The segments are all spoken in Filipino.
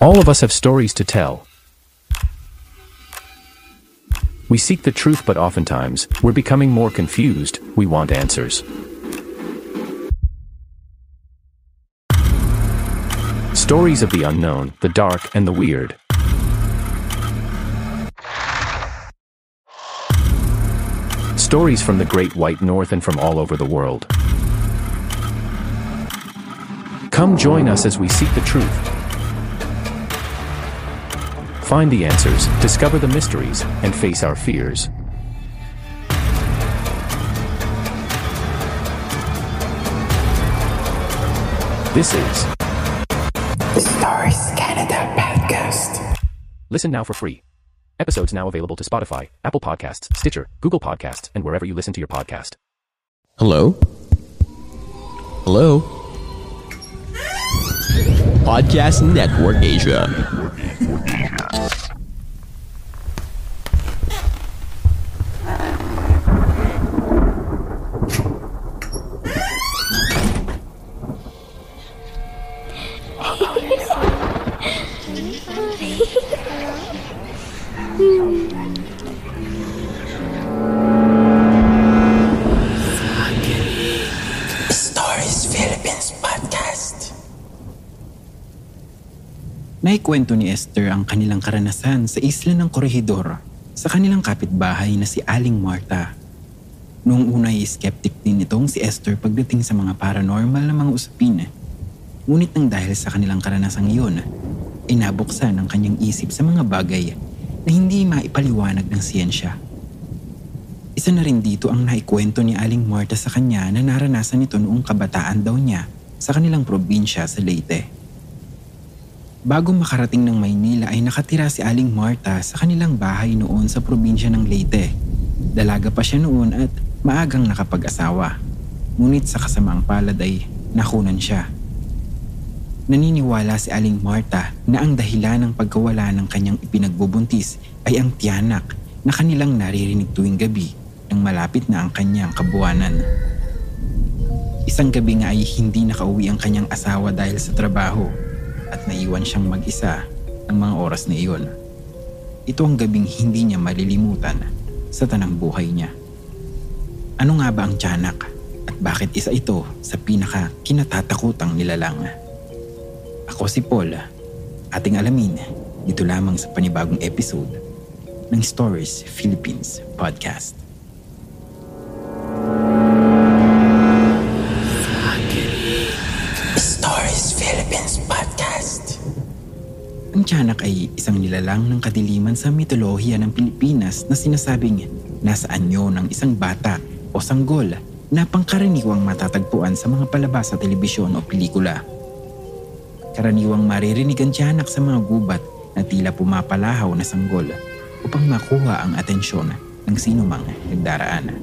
All of us have stories to tell. We seek the truth, but oftentimes, we're becoming more confused. We want answers. Stories of the unknown, the dark, and the weird. Stories from the Great White North and from all over the world. Come join us as we seek the truth. Find the answers, discover the mysteries, and face our fears. This is The Stories Canada podcast. Listen now for free. Episodes now available to Spotify, Apple Podcasts, Stitcher, Google Podcasts, and wherever you listen to your podcast. Hello? Hello? Podcast Network Asia. Stories Naikwento ni Esther ang kanilang karanasan sa isla ng Corregidor sa kanilang kapitbahay na si Aling Marta. Noong una ay skeptic din itong si Esther pagdating sa mga paranormal na mga usapin. Ngunit nang dahil sa kanilang karanasang iyon, ay nabuksan ang kanyang isip sa mga bagay na hindi maipaliwanag ng siyensya. Isa na rin dito ang naikwento ni Aling Marta sa kanya na naranasan ito noong kabataan daw niya sa kanilang probinsya sa Leyte. Bago makarating ng Maynila ay nakatira si Aling Marta sa kanilang bahay noon sa probinsya ng Leyte. Dalaga pa siya noon at maagang nakapag-asawa. Ngunit sa kasamaang palad ay nakunan siya. Naniniwala si Aling Marta na ang dahilan ng pagkawala ng kanyang ipinagbubuntis ay ang tiyanak na kanilang naririnig tuwing gabi nang malapit na ang kanyang kabuwanan. Isang gabi nga ay hindi nakauwi ang kanyang asawa dahil sa trabaho at naiwan siyang mag-isa ng mga oras na iyon. Ito ang gabing hindi niya malilimutan sa tanang buhay niya. Ano nga ba ang tiyanak at bakit isa ito sa pinaka kinatatakutang nilalang? Ako si Paul, ating alamin dito lamang sa panibagong episode ng Stories Philippines Podcast. Ang tiyanak ay isang nilalang ng kadiliman sa mitolohiya ng Pilipinas na sinasabing nasa anyo ng isang bata o sanggol na pangkaraniwang matatagpuan sa mga palabas sa telebisyon o pelikula. Karaniwang maririnig ang tiyanak sa mga gubat na tila pumapalahaw na sanggol upang makuha ang atensyon ng sino mang nagdaraan.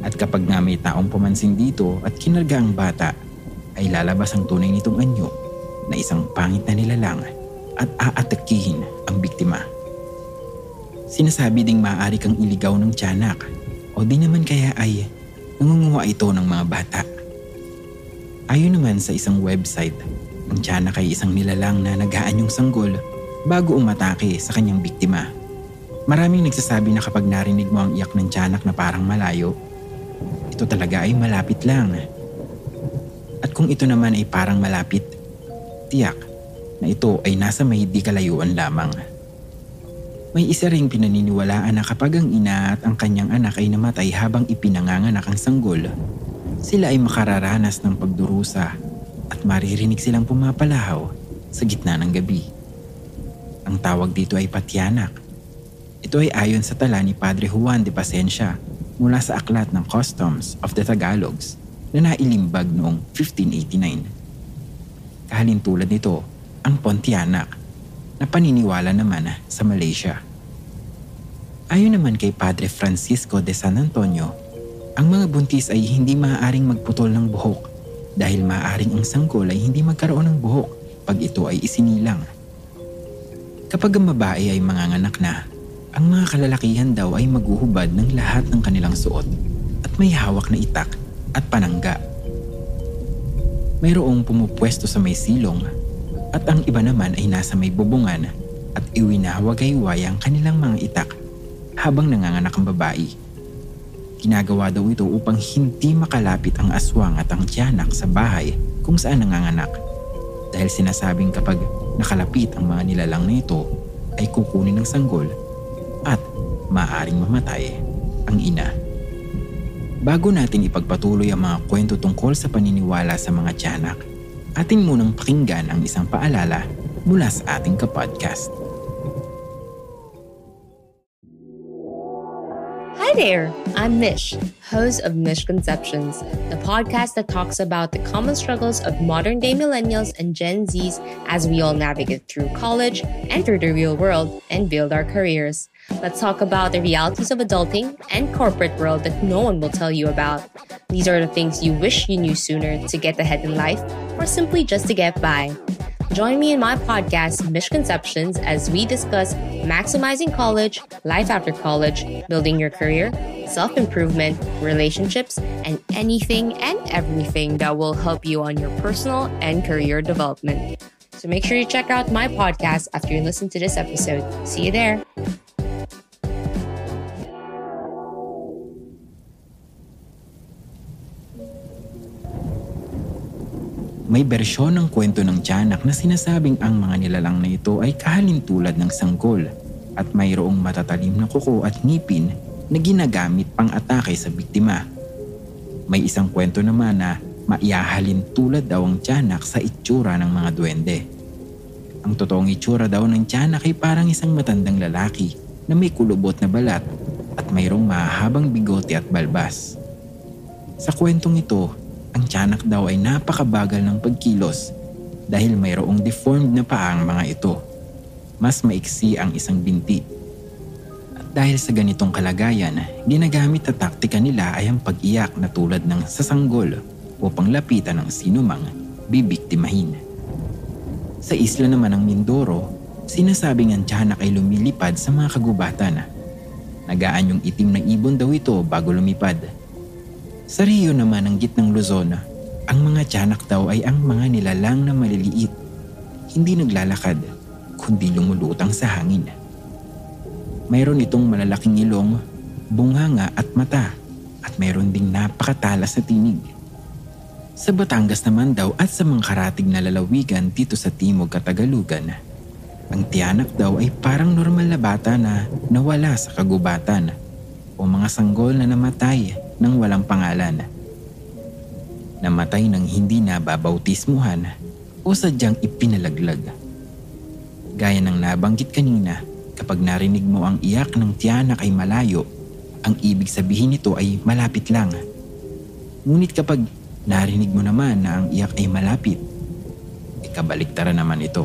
At kapag nga may taong pumansin dito at kinarga ang bata, ay lalabas ang tunay nitong anyo na isang pangit na nilalang at aatakihin ang biktima. Sinasabi ding maaari kang iligaw ng tiyanak o di naman kaya ay nangunguha ito ng mga bata. Ayon naman sa isang website, ang tiyanak ay isang nilalang na nagaanyong sanggol bago umatake sa kanyang biktima. Maraming nagsasabi na kapag narinig mo ang iyak ng tiyanak na parang malayo, ito talaga ay malapit lang. At kung ito naman ay parang malapit, tiyak na ito ay nasa may di kalayuan lamang. May isa ring pinaniniwalaan na kapag ang ina at ang kanyang anak ay namatay habang ipinanganganak ang sanggol, sila ay makararanas ng pagdurusa at maririnig silang pumapalahaw sa gitna ng gabi. Ang tawag dito ay patyanak. Ito ay ayon sa tala ni Padre Juan de Pasencia mula sa aklat ng Customs of the Tagalogs na nailimbag noong 1589. Kahalintulad nito ang Pontianak na paniniwala naman sa Malaysia. Ayon naman kay Padre Francisco de San Antonio, ang mga buntis ay hindi maaaring magputol ng buhok dahil maaaring ang sanggol ay hindi magkaroon ng buhok pag ito ay isinilang. Kapag ang babae ay manganganak na, ang mga kalalakihan daw ay maghuhubad ng lahat ng kanilang suot at may hawak na itak at panangga. Mayroong pumupwesto sa may silong at ang iba naman ay nasa may bubungan at iwinahawagay-way ang kanilang mga itak habang nanganganak ang babae. Ginagawa daw ito upang hindi makalapit ang aswang at ang tiyanak sa bahay kung saan nanganganak dahil sinasabing kapag nakalapit ang mga nilalang na ito ay kukunin ng sanggol at maaring mamatay ang ina. Bago natin ipagpatuloy ang mga kwento tungkol sa paniniwala sa mga tiyanak, atin munang pakinggan ang isang paalala mula sa ating kapodcast. Hi there, I'm Mish, host of Mishconceptions, the podcast that talks about the common struggles of modern day millennials and Gen Zs as we all navigate through college, enter the real world, and build our careers. Let's talk about the realities of adulting and corporate world that no one will tell you about. These are the things you wish you knew sooner to get ahead in life or simply just to get by. Join me in my podcast, Misconceptions, as we discuss maximizing college, life after college, building your career, self improvement, relationships, and anything and everything that will help you on your personal and career development. So make sure you check out my podcast after you listen to this episode. See you there. May bersyon ng kwento ng tiyanak na sinasabing ang mga nilalang na ito ay kahalintulad ng sanggol at mayroong matatalim na kuko at ngipin na ginagamit pang atake sa biktima. May isang kwento naman na maiahalin tulad daw ang tiyanak sa itsura ng mga duwende. Ang totoong itsura daw ng tiyanak ay parang isang matandang lalaki na may kulubot na balat at mayroong mahahabang bigote at balbas. Sa kwentong ito, ang tiyanak daw ay napakabagal ng pagkilos dahil mayroong deformed na paa ang mga ito. Mas maiksi ang isang binti. At dahil sa ganitong kalagayan, ginagamit na taktika nila ay ang pag-iyak na tulad ng sasanggol upang lapitan ang sinumang bibiktimahin. Sa isla naman ng Mindoro, sinasabing ang tiyanak ay lumilipad sa mga kagubatan. Nagaan yung itim na ibon daw ito bago lumipad sa Rio naman ng gitnang Luzon, ang mga tiyanak daw ay ang mga nilalang na maliliit. Hindi naglalakad, kundi lumulutang sa hangin. Mayroon itong malalaking ilong, bunganga at mata, at mayroon ding napakatalas na tinig. Sa Batangas naman daw at sa mga karatig na lalawigan dito sa Timog Katagalugan, ang tiyanak daw ay parang normal na bata na nawala sa kagubatan o mga sanggol na namatay ng walang pangalan. Namatay ng hindi na babautismuhan o sadyang ipinalaglag. Gaya ng nabanggit kanina, kapag narinig mo ang iyak ng tiyanak ay malayo, ang ibig sabihin nito ay malapit lang. Ngunit kapag narinig mo naman na ang iyak ay malapit, ikabaliktaran naman ito.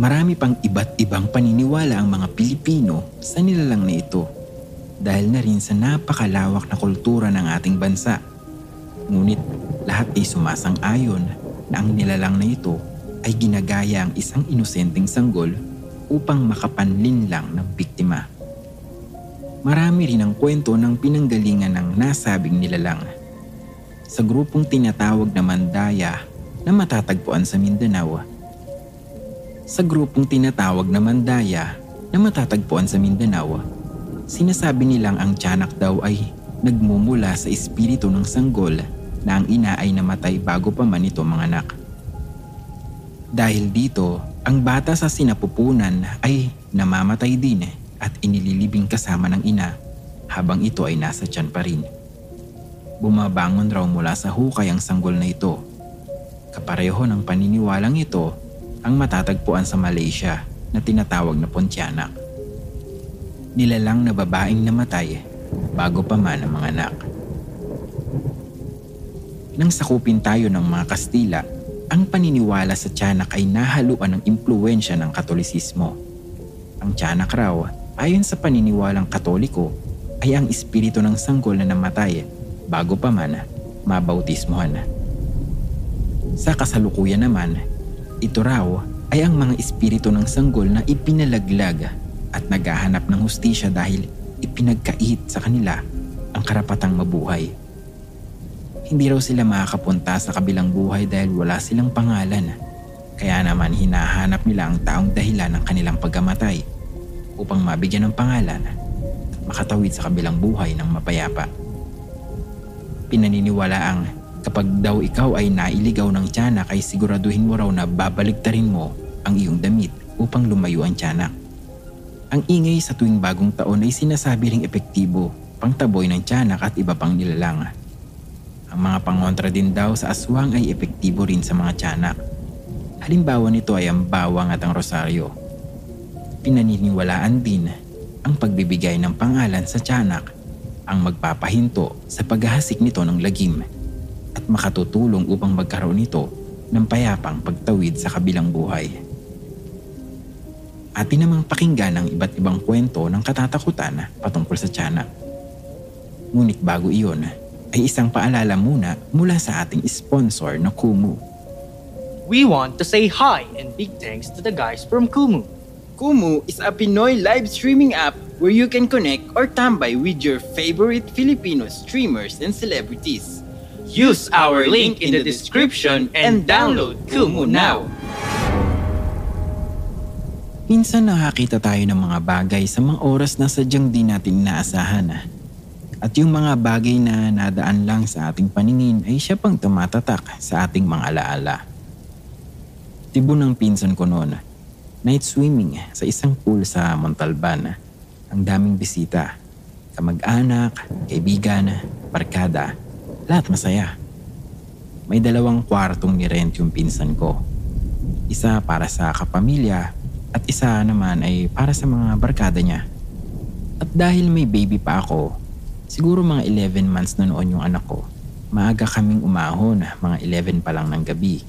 Marami pang iba't ibang paniniwala ang mga Pilipino sa nilalang na ito dahil na rin sa napakalawak na kultura ng ating bansa. Ngunit lahat ay sumasang-ayon na ang nilalang na ito ay ginagaya ang isang inosenteng sanggol upang makapanlin lang ng biktima. Marami rin ang kwento ng pinanggalingan ng nasabing nilalang. Sa grupong tinatawag na Mandaya na matatagpuan sa Mindanao, sa grupong tinatawag na Mandaya na matatagpuan sa Mindanao, sinasabi nilang ang tiyanak daw ay nagmumula sa espiritu ng sanggol na ang ina ay namatay bago pa man ito manganak. Dahil dito, ang bata sa sinapupunan ay namamatay din at inililibing kasama ng ina habang ito ay nasa tiyan pa rin. Bumabangon raw mula sa hukay ang sanggol na ito. Kapareho ng paniniwalang ito ang matatagpuan sa Malaysia na tinatawag na Pontianak. Nilalang na babaeng namatay bago pa man ang mga anak. Nang sakupin tayo ng mga Kastila, ang paniniwala sa tiyanak ay nahaluan ng impluensya ng katolisismo. Ang tiyanak raw, ayon sa paniniwalang katoliko, ay ang espiritu ng sanggol na namatay bago pa man mabautismohan. Sa kasalukuyan naman, ito raw ay ang mga espiritu ng sanggol na ipinalaglag at naghahanap ng hustisya dahil ipinagkait sa kanila ang karapatang mabuhay. Hindi raw sila makakapunta sa kabilang buhay dahil wala silang pangalan. Kaya naman hinahanap nila ang taong dahilan ng kanilang pagkamatay upang mabigyan ng pangalan at makatawid sa kabilang buhay ng mapayapa. Pinaniniwala ang kapag daw ikaw ay nailigaw ng tiyanak ay siguraduhin mo raw na babaligtarin mo ang iyong damit upang lumayo ang tiyanak. Ang ingay sa tuwing bagong taon ay sinasabi ring epektibo, pangtaboy ng tiyanak at iba pang nilalang. Ang mga pangontra din daw sa aswang ay epektibo rin sa mga tiyanak. Halimbawa nito ay ang bawang at ang rosaryo. Pinaniniwalaan din ang pagbibigay ng pangalan sa tiyanak ang magpapahinto sa paghahasik nito ng lagim at makatutulong upang magkaroon nito ng payapang pagtawid sa kabilang buhay. Atin namang pakinggan ang iba't ibang kwento ng katatakutan patungkol sa tiyanak. Ngunit bago iyon, ay isang paalala muna mula sa ating sponsor na Kumu. We want to say hi and big thanks to the guys from Kumu. Kumu is a Pinoy live streaming app where you can connect or tambay with your favorite Filipino streamers and celebrities. Use our link in the description and download Kumu now. Minsan nakakita tayo ng mga bagay sa mga oras na sadyang di natin inaasahan. At yung mga bagay na nadaan lang sa ating paningin ay siya pang tumatatak sa ating mga alaala. Tibo ng pinsan ko noon, night swimming sa isang pool sa Montalban. Ang daming bisita, kamag-anak, kaibigan, barkada, lahat masaya. May dalawang kwartong nirent yung pinsan ko. Isa para sa kapamilya at isa naman ay para sa mga barkada niya. At dahil may baby pa ako, siguro mga 11 months na noon yung anak ko, maaga kaming umahon, mga 11 pa lang ng gabi.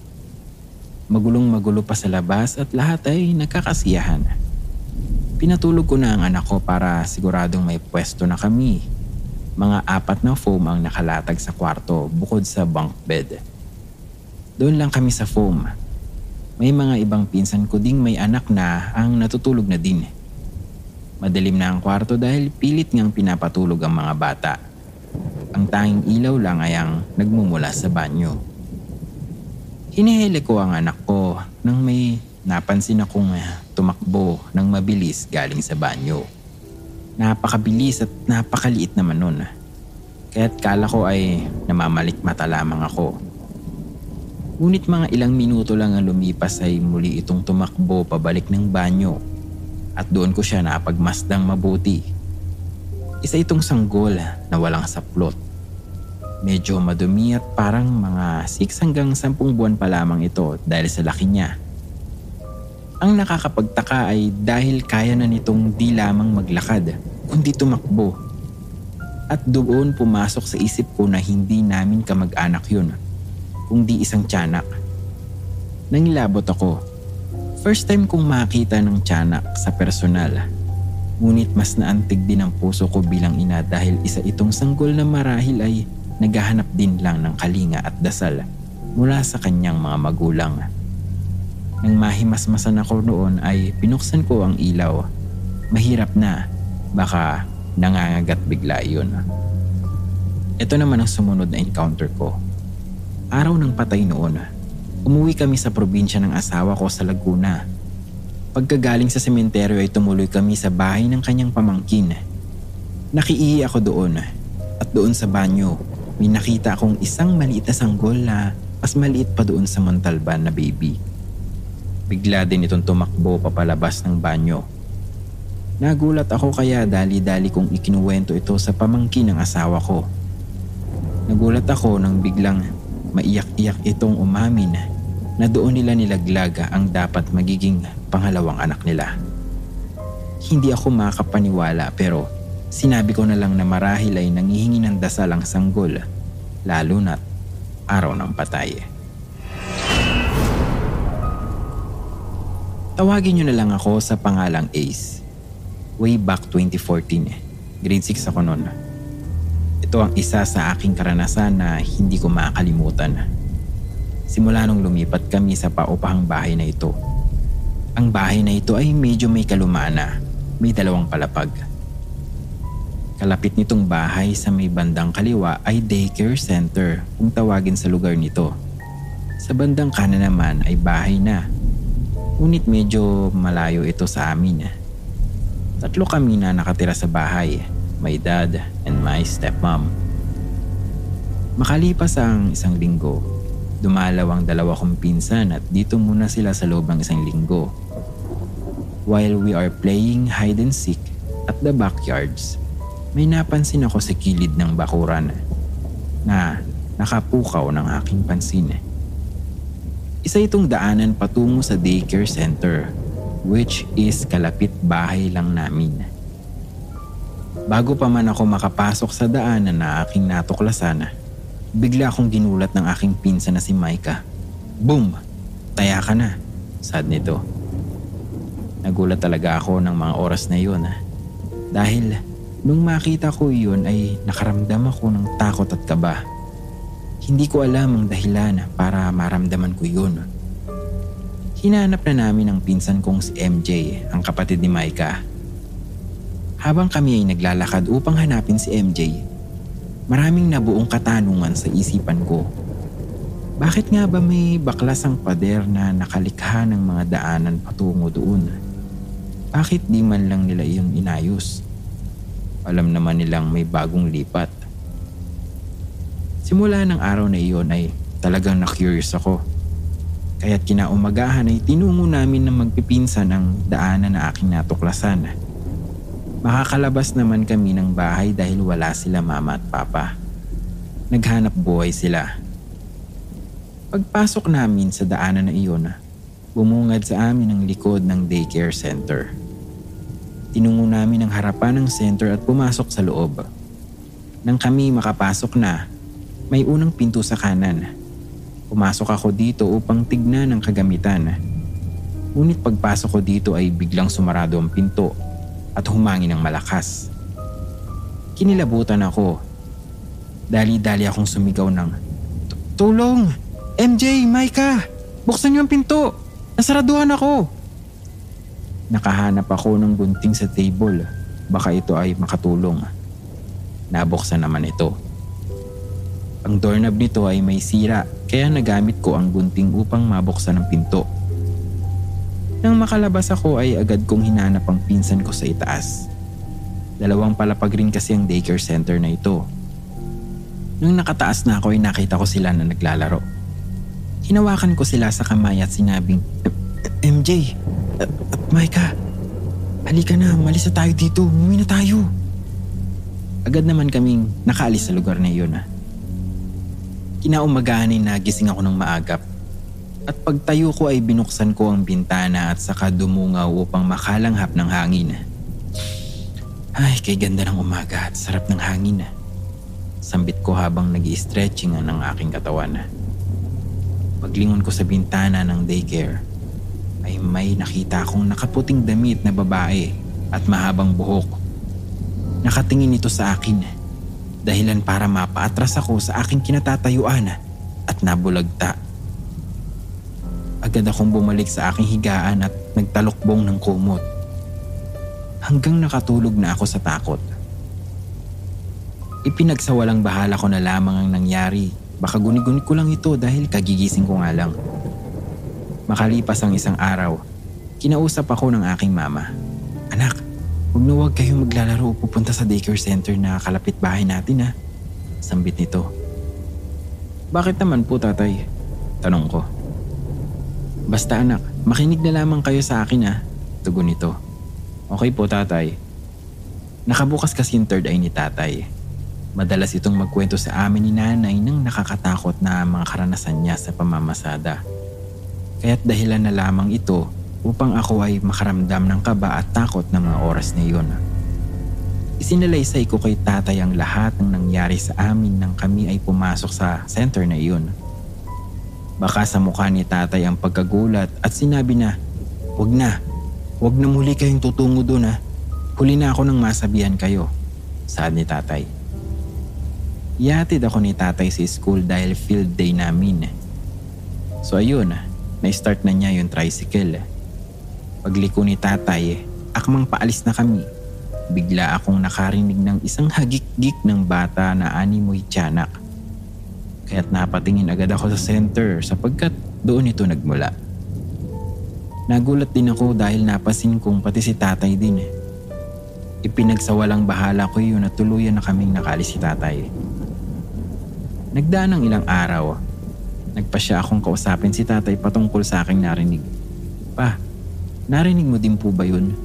Magulong magulo pa sa labas at lahat ay nagkakasiyahan. Pinatulog ko na ang anak ko para siguradong may pwesto na kami. Mga apat na foam ang nakalatag sa kwarto bukod sa bunk bed. Doon lang kami sa foam may mga ibang pinsan ko ding may anak na ang natutulog na din. Madilim na ang kwarto dahil pilit ngang pinapatulog ang mga bata. Ang tanging ilaw lang ay ang nagmumula sa banyo. Hinihili ko ang anak ko nang may napansin akong tumakbo ng mabilis galing sa banyo. Napakabilis at napakaliit naman nun. Kaya't kala ko ay namamalik mata lamang ako. Ngunit mga ilang minuto lang ang lumipas ay muli itong tumakbo pabalik ng banyo at doon ko siya napagmasdang mabuti. Isa itong sanggol na walang saplot. Medyo madumi at parang mga 6 hanggang 10 buwan pa lamang ito dahil sa laki niya. Ang nakakapagtaka ay dahil kaya na nitong di lamang maglakad kundi tumakbo. At doon pumasok sa isip ko na hindi namin kamag-anak yun kundi isang tiyanak. Nangilabot ako. First time kong makita ng tiyanak sa personal. Ngunit mas naantig din ang puso ko bilang ina dahil isa itong sanggol na marahil ay naghahanap din lang ng kalinga at dasal mula sa kanyang mga magulang. Nang mahimasmasan ako noon ay pinuksan ko ang ilaw. Mahirap na, baka nangangagat bigla yun. Ito naman ang sumunod na encounter ko. Araw ng patay noon, umuwi kami sa probinsya ng asawa ko sa Laguna. Pagkagaling sa sementeryo ay tumuloy kami sa bahay ng kanyang pamangkin. Nakiihi ako doon at doon sa banyo may nakita akong isang maliit na sanggol na mas maliit pa doon sa Montalban na baby. Bigla din itong tumakbo papalabas ng banyo. Nagulat ako kaya dali-dali kong ikinuwento ito sa pamangkin ng asawa ko. Nagulat ako nang biglang maiyak-iyak itong umamin na doon nila nilaglaga ang dapat magiging pangalawang anak nila. Hindi ako makapaniwala pero sinabi ko na lang na marahil ay nangihingi ng dasal ang sanggol lalo na't araw ng patay. Tawagin nyo na lang ako sa pangalang Ace. Way back 2014 eh. Grade 6 ako noon. Ito ang isa sa aking karanasan na hindi ko makakalimutan. Simula nung lumipat kami sa paupahang bahay na ito. Ang bahay na ito ay medyo may kalumaan na. May dalawang palapag. Kalapit nitong bahay sa may bandang kaliwa ay daycare center kung tawagin sa lugar nito. Sa bandang kanan naman ay bahay na. Ngunit medyo malayo ito sa amin. Tatlo kami na nakatira sa bahay. My dad and my stepmom. Makalipas ang isang linggo, dumalaw ang dalawa kong pinsan at dito muna sila sa loob ng isang linggo. While we are playing hide and seek at the backyards, may napansin ako sa kilid ng bakuran na nakapukaw ng aking pansin. Isa itong daanan patungo sa daycare center which is kalapit bahay lang namin. Bago pa man ako makapasok sa daanan na aking natuklasan, bigla akong ginulat ng aking pinsan na si Micah. Boom! Taya ka na, sad nito. Nagulat talaga ako ng mga oras na yun. Dahil nung makita ko yun ay nakaramdam ako ng takot at kaba. Hindi ko alam ang dahilan para maramdaman ko yun. Hinanap na namin ang pinsan kong si MJ, ang kapatid ni Micah. Habang kami ay naglalakad upang hanapin si MJ, maraming nabuong katanungan sa isipan ko. Bakit nga ba may baklasang pader na nakalikha ng mga daanan patungo doon? Bakit di man lang nila iyon inayos? Alam naman nilang may bagong lipat. Simula ng araw na iyon ay talagang na-curious ako. Kaya't kinaumagahan ay tinungo namin na magpipinsan ang daanan na aking natuklasan. Makakalabas naman kami ng bahay dahil wala sila mama at papa. Naghanap buhay sila. Pagpasok namin sa daanan na iyon, bumungad sa amin ang likod ng daycare center. Tinungo namin ang harapan ng center at pumasok sa loob. Nang kami makapasok na, may unang pinto sa kanan. Pumasok ako dito upang tignan ang kagamitan. Ngunit pagpasok ko dito ay biglang sumarado ang pinto at humangin ng malakas. Kinilabutan ako. Dali-dali akong sumigaw ng, Tulong! MJ! Micah! Buksan niyo ang pinto! Nasaraduhan ako! Nakahanap ako ng gunting sa table. Baka ito ay makatulong. Nabuksan naman ito. Ang doorknob nito ay may sira kaya nagamit ko ang gunting upang mabuksan ang pinto. Nang makalabas ako ay agad kong hinanap ang pinsan ko sa itaas. Dalawang palapag rin kasi ang daycare center na ito. Nung nakataas na ako ay nakita ko sila na naglalaro. Hinawakan ko sila sa kamay at sinabing, MJ, at Micah, halika na, malis tayo dito, umuwi na tayo. Agad naman kaming nakaalis sa lugar na iyon. Kinaumagahan ay nagising ako ng maagap at pagtayo ko ay binuksan ko ang bintana at saka dumungaw upang makalanghap ng hangin. Ay, kay ganda ng umaga at sarap ng hangin. Sambit ko habang nag stretching ang aking katawan. Paglingon ko sa bintana ng daycare, ay may nakita akong nakaputing damit na babae at mahabang buhok. Nakatingin ito sa akin dahilan para mapaatras ako sa aking kinatatayuan at nabulagta. Agad akong bumalik sa aking higaan at nagtalokbong ng kumot. Hanggang nakatulog na ako sa takot. Ipinagsawalang bahala ko na lamang ang nangyari. Baka guni-guni ko lang ito dahil kagigising ko nga lang. Makalipas ang isang araw, kinausap ako ng aking mama. Anak, huwag na huwag kayong maglalaro o pupunta sa daycare center na kalapit bahay natin ha. Sambit nito. Bakit naman po tatay? Tanong ko. Basta anak, makinig na lamang kayo sa akin ha. Tugon nito. Okay po tatay. Nakabukas kasi yung third eye ni tatay. Madalas itong magkwento sa amin ni nanay ng nakakatakot na mga karanasan niya sa pamamasada. Kaya't dahilan na lamang ito upang ako ay makaramdam ng kaba at takot ng mga oras na iyon. Isinalaysay ko kay tatay ang lahat ng nangyari sa amin nang kami ay pumasok sa center na iyon. Baka sa mukha ni tatay ang pagkagulat at sinabi na, Huwag na, huwag na muli kayong tutungo doon ha. Huli na ako nang masabihan kayo. Saad ni tatay. Ihatid ako ni tatay sa school dahil field day namin. So ayun, na-start na niya yung tricycle. Pagliko ni tatay, akmang paalis na kami. Bigla akong nakarinig ng isang hagik-gik ng bata na animoy tiyanak. Kaya't napatingin agad ako sa center sapagkat doon ito nagmula. Nagulat din ako dahil napasin kong pati si tatay din. Ipinagsawalang bahala ko yun at tuluyan na kaming nakalis si tatay. Nagdaan ng ilang araw. Nagpa siya akong kausapin si tatay patungkol sa aking narinig. Pa, narinig mo din po ba yun?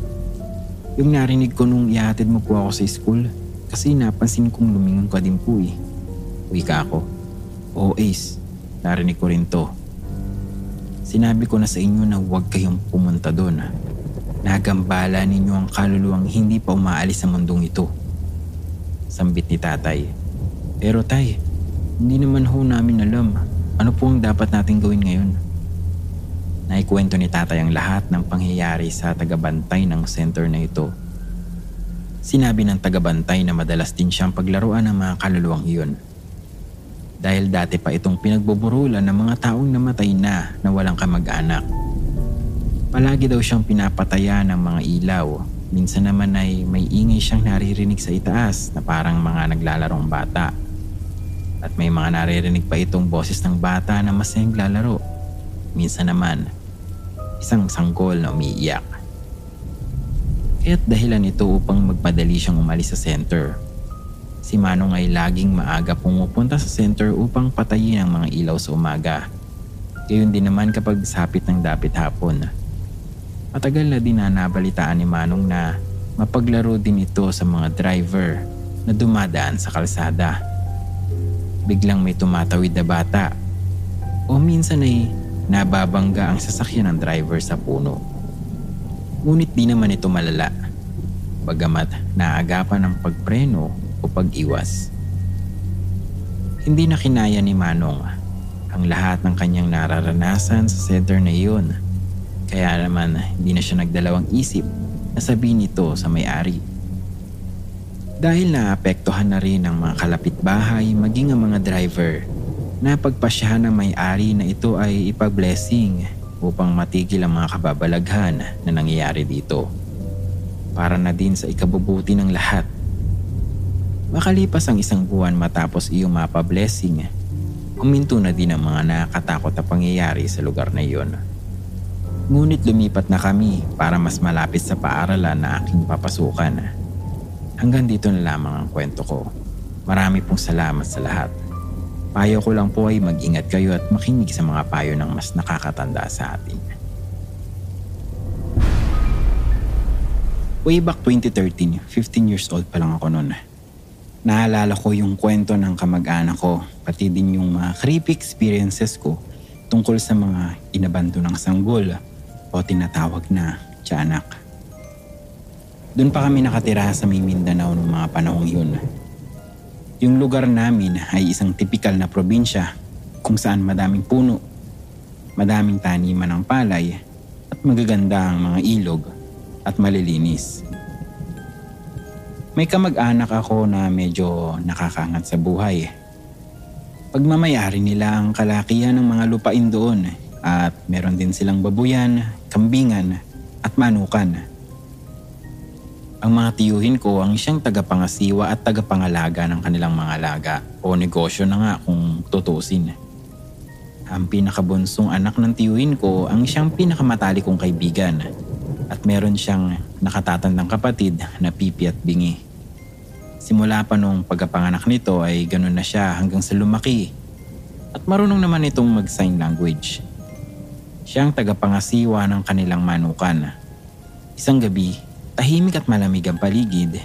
Yung narinig ko nung ihatid mo po ako sa school kasi napansin kong lumingon ka din po eh. Uwi ka ako. Oo Ace, narinig ko rin to. Sinabi ko na sa inyo na huwag kayong pumunta doon. Nagambala ninyo ang kaluluwang hindi pa umaalis sa mundong ito. Sambit ni tatay. Pero tay, hindi naman ho namin alam ano po ang dapat natin gawin ngayon. Naikwento ni tatay ang lahat ng pangyayari sa tagabantay ng center na ito. Sinabi ng tagabantay na madalas din siyang paglaruan ng mga kaluluwang iyon. Dahil dati pa itong pinagbuburulan ng mga taong namatay na na walang kamag-anak. Palagi daw siyang pinapataya ng mga ilaw. Minsan naman ay may ingay siyang naririnig sa itaas na parang mga naglalarong bata. At may mga naririnig pa itong boses ng bata na masayang lalaro. Minsan naman, isang sanggol na umiiyak. Kaya't dahilan ito upang magpadali siyang umalis sa center. Si Manong ay laging maaga pumupunta sa center upang patayin ang mga ilaw sa umaga. Gayon din naman kapag sapit ng dapit hapon. Matagal na din na nabalitaan ni Manong na mapaglaro din ito sa mga driver na dumadaan sa kalsada. Biglang may tumatawid na bata o minsan ay nababangga ang sasakyan ng driver sa puno. Ngunit di naman ito malala. Bagamat naagapan ng pagpreno o pag-iwas. Hindi na kinaya ni Manong ang lahat ng kanyang nararanasan sa center na iyon. Kaya naman hindi na siya nagdalawang isip na sabihin ito sa may-ari. Dahil naapektuhan na rin ang mga kalapit bahay maging ang mga driver napagpasyahan ng may-ari na ito ay ipag-blessing upang matigil ang mga kababalaghan na nangyayari dito. Para na din sa ikabubuti ng lahat. Makalipas ang isang buwan matapos iyong mapa-blessing, uminto na din ang mga nakakatakot na pangyayari sa lugar na iyon. Ngunit lumipat na kami para mas malapit sa paaralan na aking papasukan. Hanggang dito na lamang ang kwento ko. Marami pong salamat sa lahat. Payo ko lang po ay mag-ingat kayo at makinig sa mga payo ng mas nakakatanda sa atin. Way back 2013, 15 years old pa lang ako noon. Naalala ko yung kwento ng kamag-anak ko, pati din yung mga creepy experiences ko tungkol sa mga inabando ng sanggol o tinatawag na tiyanak. Doon pa kami nakatira sa may Mindanao noong mga panahong yun. Yung lugar namin ay isang tipikal na probinsya kung saan madaming puno, madaming taniman ng palay at magaganda ang mga ilog at malilinis. May kamag-anak ako na medyo nakakangat sa buhay. Pagmamayari nila ang kalakihan ng mga lupain doon at meron din silang babuyan, kambingan at manukan. Ang mga tiyuhin ko ang siyang tagapangasiwa at tagapangalaga ng kanilang mga alaga o negosyo na nga kung tutusin. Ang pinakabunsong anak ng tiyuhin ko ang siyang pinakamatali kong kaibigan at meron siyang nakatatandang kapatid na pipi at bingi. Simula pa nung pagkapanganak nito ay ganun na siya hanggang sa lumaki at marunong naman itong mag-sign language. Siya ang tagapangasiwa ng kanilang manukan. Isang gabi, tahimik at malamig ang paligid.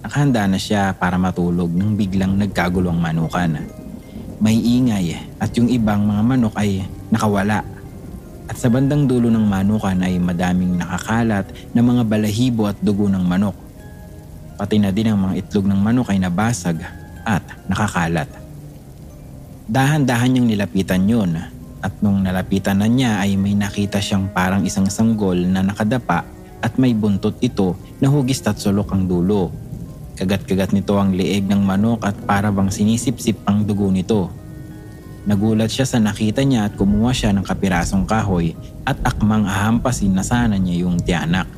Nakahanda na siya para matulog nang biglang nagkagulo ang manukan. May ingay at yung ibang mga manok ay nakawala. At sa bandang dulo ng manukan ay madaming nakakalat na mga balahibo at dugo ng manok pati na din ang mga itlog ng manok ay nabasag at nakakalat. Dahan-dahan niyang nilapitan yun At nung nalapitan na niya ay may nakita siyang parang isang sanggol na nakadapa at may buntot ito na hugis at sulok ang dulo. Kagat-kagat nito ang leeg ng manok at para bang sinisip-sip ang dugo nito. Nagulat siya sa nakita niya at kumuha siya ng kapirasong kahoy at akmang ahampasin na sana niya yung tiyanak.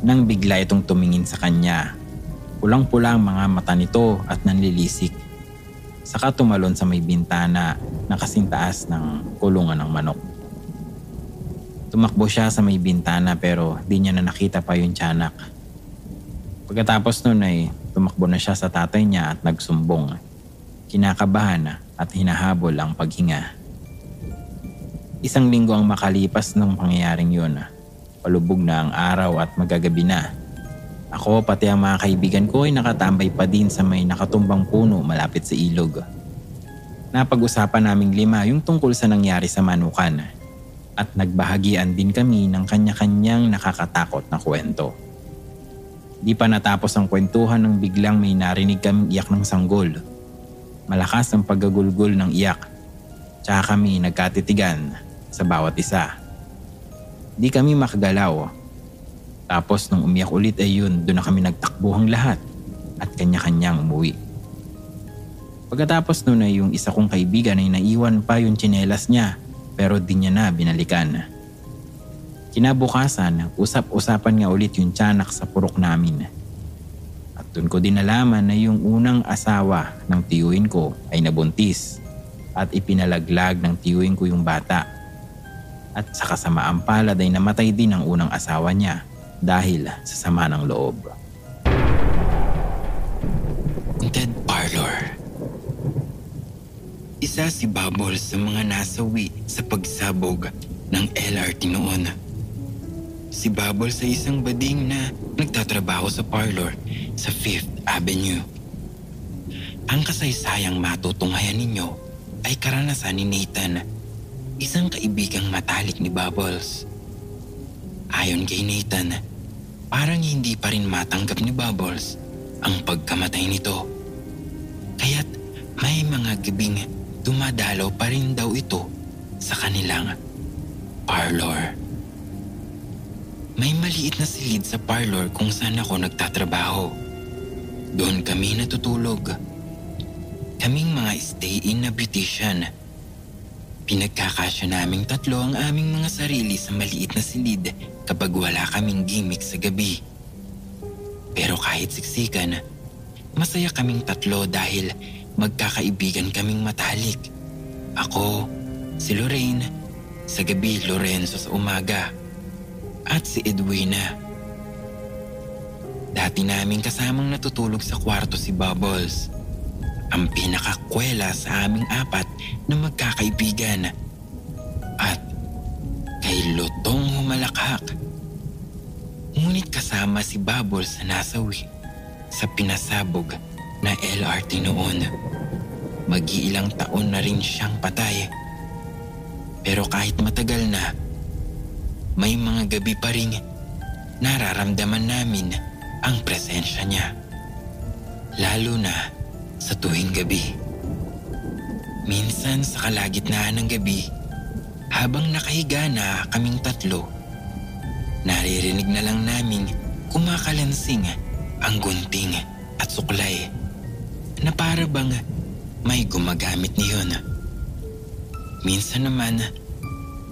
Nang bigla itong tumingin sa kanya. Pulang-pula ang mga mata nito at nanlilisik. Saka tumalon sa may bintana na kasintaas ng kulungan ng manok. Tumakbo siya sa may bintana pero di niya na nakita pa yung tiyanak. Pagkatapos nun ay tumakbo na siya sa tatay niya at nagsumbong. Kinakabahan at hinahabol ang paghinga. Isang linggo ang makalipas ng pangyayaring yun. Palubog na ang araw at magagabi na. Ako pati ang mga kaibigan ko ay nakatambay pa din sa may nakatumbang puno malapit sa ilog. Napag-usapan naming lima yung tungkol sa nangyari sa manukan at nagbahagian din kami ng kanya-kanyang nakakatakot na kwento. Di pa natapos ang kwentuhan nang biglang may narinig kaming iyak ng sanggol. Malakas ang paggagulgol ng iyak. Tsaka kami nagkatitigan sa bawat isa. Di kami makagalaw. Tapos nung umiyak ulit ay yun, doon na kami nagtakbuhang lahat at kanya-kanyang umuwi. Pagkatapos nun ay yung isa kong kaibigan ay naiwan pa yung tsinelas niya pero di niya na binalikan. Kinabukasan, usap-usapan nga ulit yung tiyanak sa purok namin. At doon ko din nalaman na yung unang asawa ng tiyuin ko ay nabuntis at ipinalaglag ng tiyuin ko yung bata. At sa kasamaang palad ay namatay din ang unang asawa niya dahil sa sama ng loob. Dead Parlor Isa si Bubbles sa mga nasawi sa pagsabog ng LRT noon. Si Bubbles ay isang bading na nagtatrabaho sa parlor sa 5th Avenue. Ang kasaysayang matutunghayan ninyo ay karanasan ni Nathan, isang kaibigang matalik ni Bubbles. Ayon kay Nathan, parang hindi pa rin matanggap ni Bubbles ang pagkamatay nito. Kaya't may mga gabing dumadalaw pa rin daw ito sa kanilang parlor. May maliit na silid sa parlor kung saan ako nagtatrabaho. Doon kami natutulog. Kaming mga stay-in na beautician. Pinagkakasya naming tatlo ang aming mga sarili sa maliit na silid kapag wala kaming gimmick sa gabi. Pero kahit siksikan, masaya kaming tatlo dahil magkakaibigan kaming matalik. Ako, si Lorraine, sa gabi Lorenzo sa umaga, at si Edwina. Dati naming kasamang natutulog sa kwarto si Bubbles, ang pinakakwela sa aming apat na magkakaibigan. At kay Lutong humalakhak. Ngunit kasama si Bubbles sa nasawi sa pinasabog na LRT noon. Mag-iilang taon na rin siyang patay. Pero kahit matagal na, may mga gabi pa rin nararamdaman namin ang presensya niya. Lalo na sa tuwing gabi. Minsan sa kalagitnaan ng gabi, habang nakahiga na kaming tatlo, naririnig na lang namin kumakalansing ang gunting at suklay na para bang may gumagamit niyon. Minsan naman,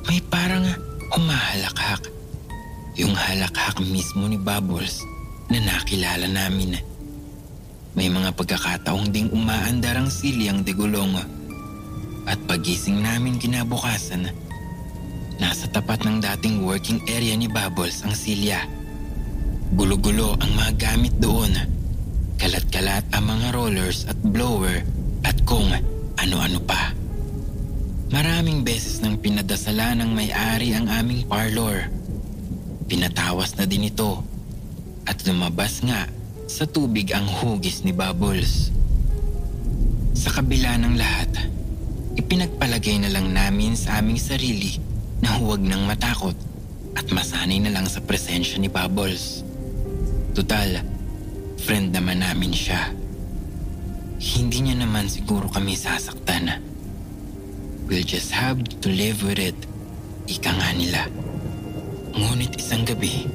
may parang humahalakhak. Yung halakhak mismo ni Bubbles na nakilala namin. May mga pagkakataong ding umaandar ang silyang degulong. At pagising namin kinabukasan, nasa tapat ng dating working area ni Bubbles ang silya. Gulo-gulo ang mga gamit doon. Kalat-kalat ang mga rollers at blower at kung ano-ano pa. Maraming beses nang pinadasala ng may-ari ang aming parlor. Pinatawas na din ito at lumabas nga sa tubig ang hugis ni Bubbles. Sa kabila ng lahat, ipinagpalagay na lang namin sa aming sarili na huwag nang matakot at masanay na lang sa presensya ni Bubbles. Tutal, friend naman namin siya. Hindi niya naman siguro kami sasaktan. We'll just have to live with it. Ika nga nila. Ngunit isang gabi,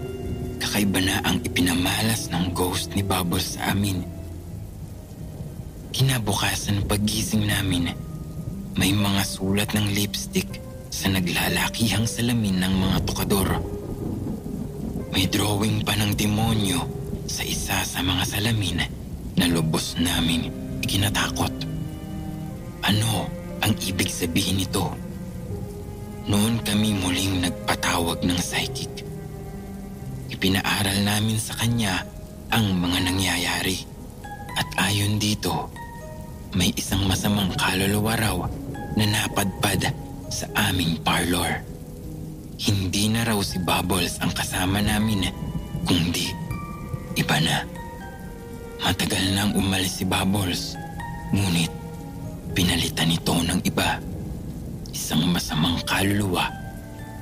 kakaiba na ang ipinamalas ng ghost ni Bubbles sa amin. Kinabukasan paggising namin, may mga sulat ng lipstick sa naglalakihang salamin ng mga tukador. May drawing pa ng demonyo sa isa sa mga salamin na lubos namin ikinatakot. Ano ang ibig sabihin nito? Noon kami muling nagpatawag ng psychic. Ipinaaral namin sa kanya ang mga nangyayari. At ayon dito, may isang masamang kaluluwa raw na napadpad sa aming parlor. Hindi na raw si Bubbles ang kasama namin, kundi iba na. Matagal nang umalis si Bubbles, ngunit pinalitan ito ng iba. Isang masamang kaluluwa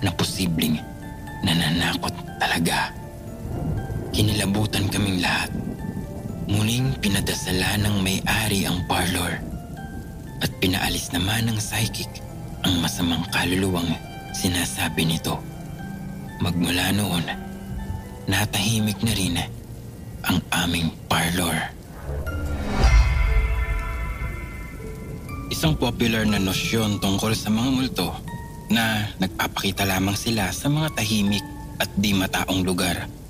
na posibleng nananakot talaga. Kinilabutan kaming lahat. Muling pinadasala ng may-ari ang parlor at pinaalis naman ng psychic ang masamang kaluluwang sinasabi nito. Magmula noon, natahimik na rin ang aming parlor. Isang popular na nosyon tungkol sa mga multo na nagpapakita lamang sila sa mga tahimik at di mataong lugar.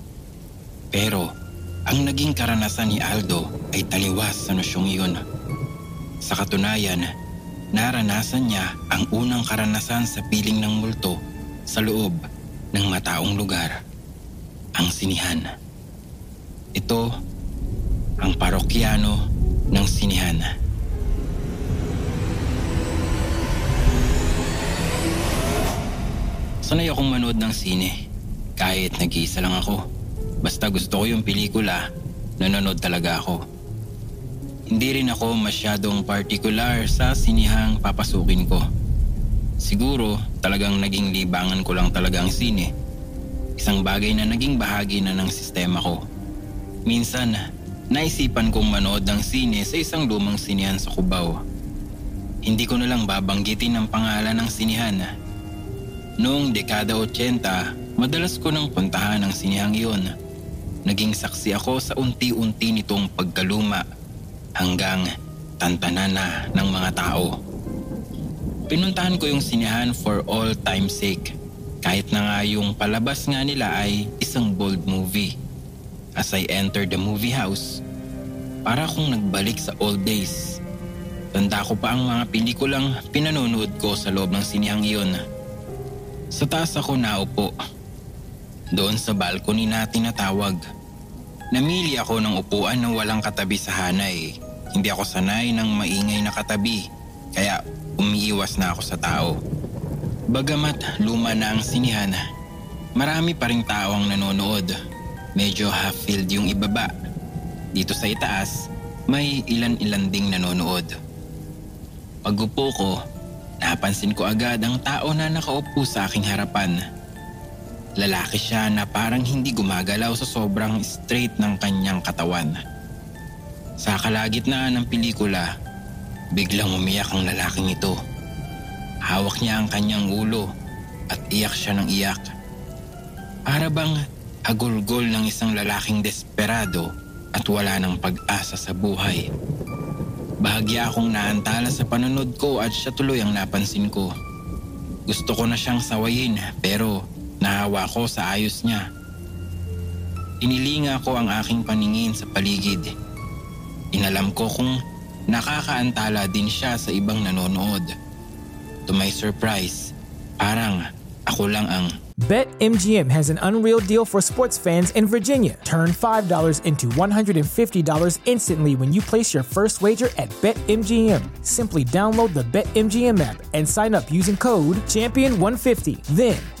Pero ang naging karanasan ni Aldo ay taliwas sa nosyong iyon. Sa katunayan, naranasan niya ang unang karanasan sa piling ng multo sa loob ng mataong lugar, ang sinihan. Ito ang parokyano ng sinihan. Sanay akong manood ng sine. Kahit nag-iisa lang ako. Basta gusto ko yung pelikula, nanonood talaga ako. Hindi rin ako masyadong particular sa sinihang papasukin ko. Siguro talagang naging libangan ko lang talaga ang sine. Isang bagay na naging bahagi na ng sistema ko. Minsan, naisipan kong manood ng sine sa isang lumang sinihan sa Cubao. Hindi ko na lang babanggitin ang pangalan ng sinihan Noong dekada 80, madalas ko nang puntahan ang sinihang iyon. Naging saksi ako sa unti-unti nitong pagkaluma hanggang tantanan na ng mga tao. Pinuntahan ko yung sinihan for all time sake. Kahit na nga yung palabas nga nila ay isang bold movie. As I entered the movie house, para akong nagbalik sa old days. Tanda ko pa ang mga pelikulang pinanonood ko sa loob ng sinihang iyon. Sa taas ako naupo. Doon sa balcony na tinatawag. Namili ako ng upuan na walang katabi sa hanay. Hindi ako sanay ng maingay na katabi, kaya umiiwas na ako sa tao. Bagamat luma na ang sinihan, marami pa rin tao ang nanonood. Medyo half-filled yung ibaba. Dito sa itaas, may ilan-ilan ding nanonood. Pagupo ko, napansin ko agad ang tao na nakaupo sa aking harapan. Lalaki siya na parang hindi gumagalaw sa sobrang straight ng kanyang katawan. Sa kalagitnaan ng pelikula, biglang umiyak ang lalaking ito. Hawak niya ang kanyang ulo at iyak siya ng iyak. Para bang agulgol ng isang lalaking desperado at wala ng pag-asa sa buhay. Bahagya akong naantala sa panunod ko at siya tuloy ang napansin ko. Gusto ko na siyang sawayin pero nahawa ko sa ayos niya. Inilinga ko ang aking paningin sa paligid. Inalam ko kung nakakaantala din siya sa ibang nanonood. To my surprise, parang ako lang ang BetMGM has an unreal deal for sports fans in Virginia. Turn $5 into $150 instantly when you place your first wager at BetMGM. Simply download the BetMGM app and sign up using code Champion150. Then,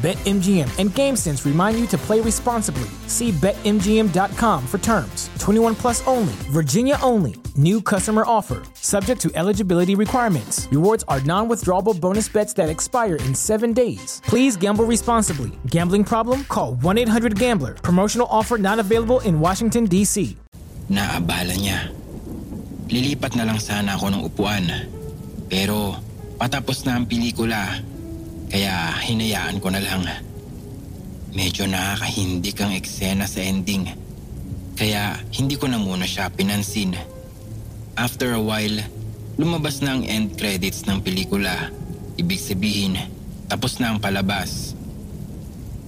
BetMGM and GameSense remind you to play responsibly. See BetMGM.com for terms. 21 plus only, Virginia only. New customer offer, subject to eligibility requirements. Rewards are non withdrawable bonus bets that expire in seven days. Please gamble responsibly. Gambling problem? Call 1 800 Gambler. Promotional offer not available in Washington, D.C. Naabala niya. Lilipat na lang sana ako ng upuan. Pero patapos na ang pelikula. Kaya hinayaan ko na lang. Medyo nakakahindik ang eksena sa ending. Kaya hindi ko na muna siya pinansin. After a while, lumabas na ang end credits ng pelikula. Ibig sabihin, tapos na ang palabas.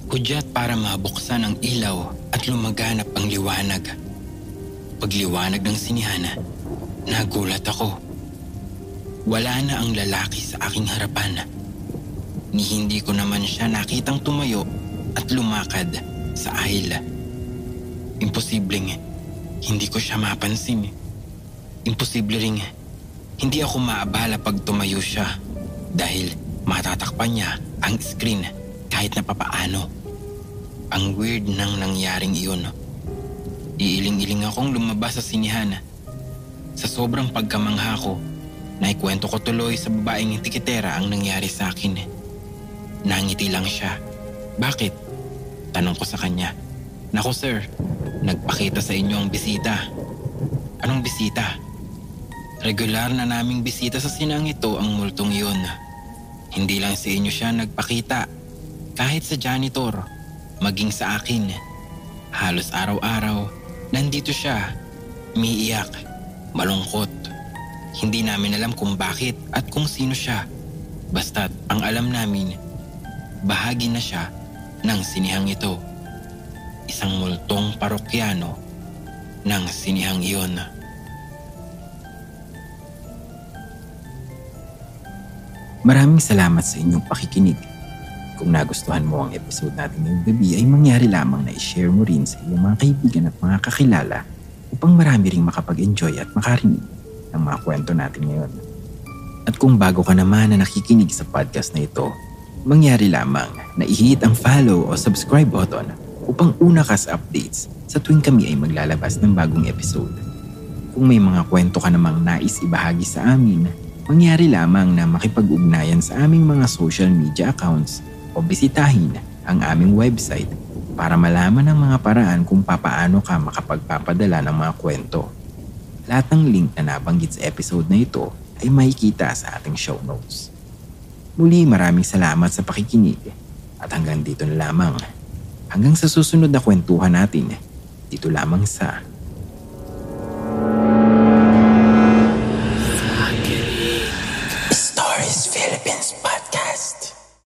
Hudyat para mabuksan ang ilaw at lumaganap ang liwanag. Pagliwanag ng sinihan, nagulat ako. Wala na ang lalaki sa aking harapan. Ni hindi ko naman siya nakitang tumayo at lumakad sa aisle. Imposibleng hindi ko siya mapansin. Imposible ring hindi ako maabala pag tumayo siya dahil matatakpan niya ang screen kahit na papaano. Ang weird nang nangyaring iyon. Iiling-iling akong lumabas sa sinihan. Sa sobrang pagkamangha ko, naikwento ko tuloy sa babaeng tikitera ang nangyari sa akin. Nangiti lang siya. Bakit? Tanong ko sa kanya. Nako sir, nagpakita sa inyo ang bisita. Anong bisita? Regular na naming bisita sa sinang ito ang multong iyon. Hindi lang sa inyo siya nagpakita. Kahit sa janitor, maging sa akin. Halos araw-araw, nandito siya. Miiyak, malungkot. Hindi namin alam kung bakit at kung sino siya. Basta't ang alam namin, bahagi na siya ng sinihang ito. Isang multong parokyano ng sinihang iyon. Maraming salamat sa inyong pakikinig. Kung nagustuhan mo ang episode natin ngayong gabi ay mangyari lamang na i-share mo rin sa iyong mga kaibigan at mga kakilala upang marami ring makapag-enjoy at makarinig ng mga kwento natin ngayon. At kung bago ka naman na nakikinig sa podcast na ito, mangyari lamang na i-hit ang follow o subscribe button upang una ka sa updates sa tuwing kami ay maglalabas ng bagong episode. Kung may mga kwento ka namang nais ibahagi sa amin, mangyari lamang na makipag-ugnayan sa aming mga social media accounts o bisitahin ang aming website para malaman ang mga paraan kung papaano ka makapagpapadala ng mga kwento. Lahat ng link na nabanggit sa episode na ito ay makikita sa ating show notes. Muli maraming salamat sa pakikinig at hanggang dito na lamang. Hanggang sa susunod na kwentuhan natin, dito lamang sa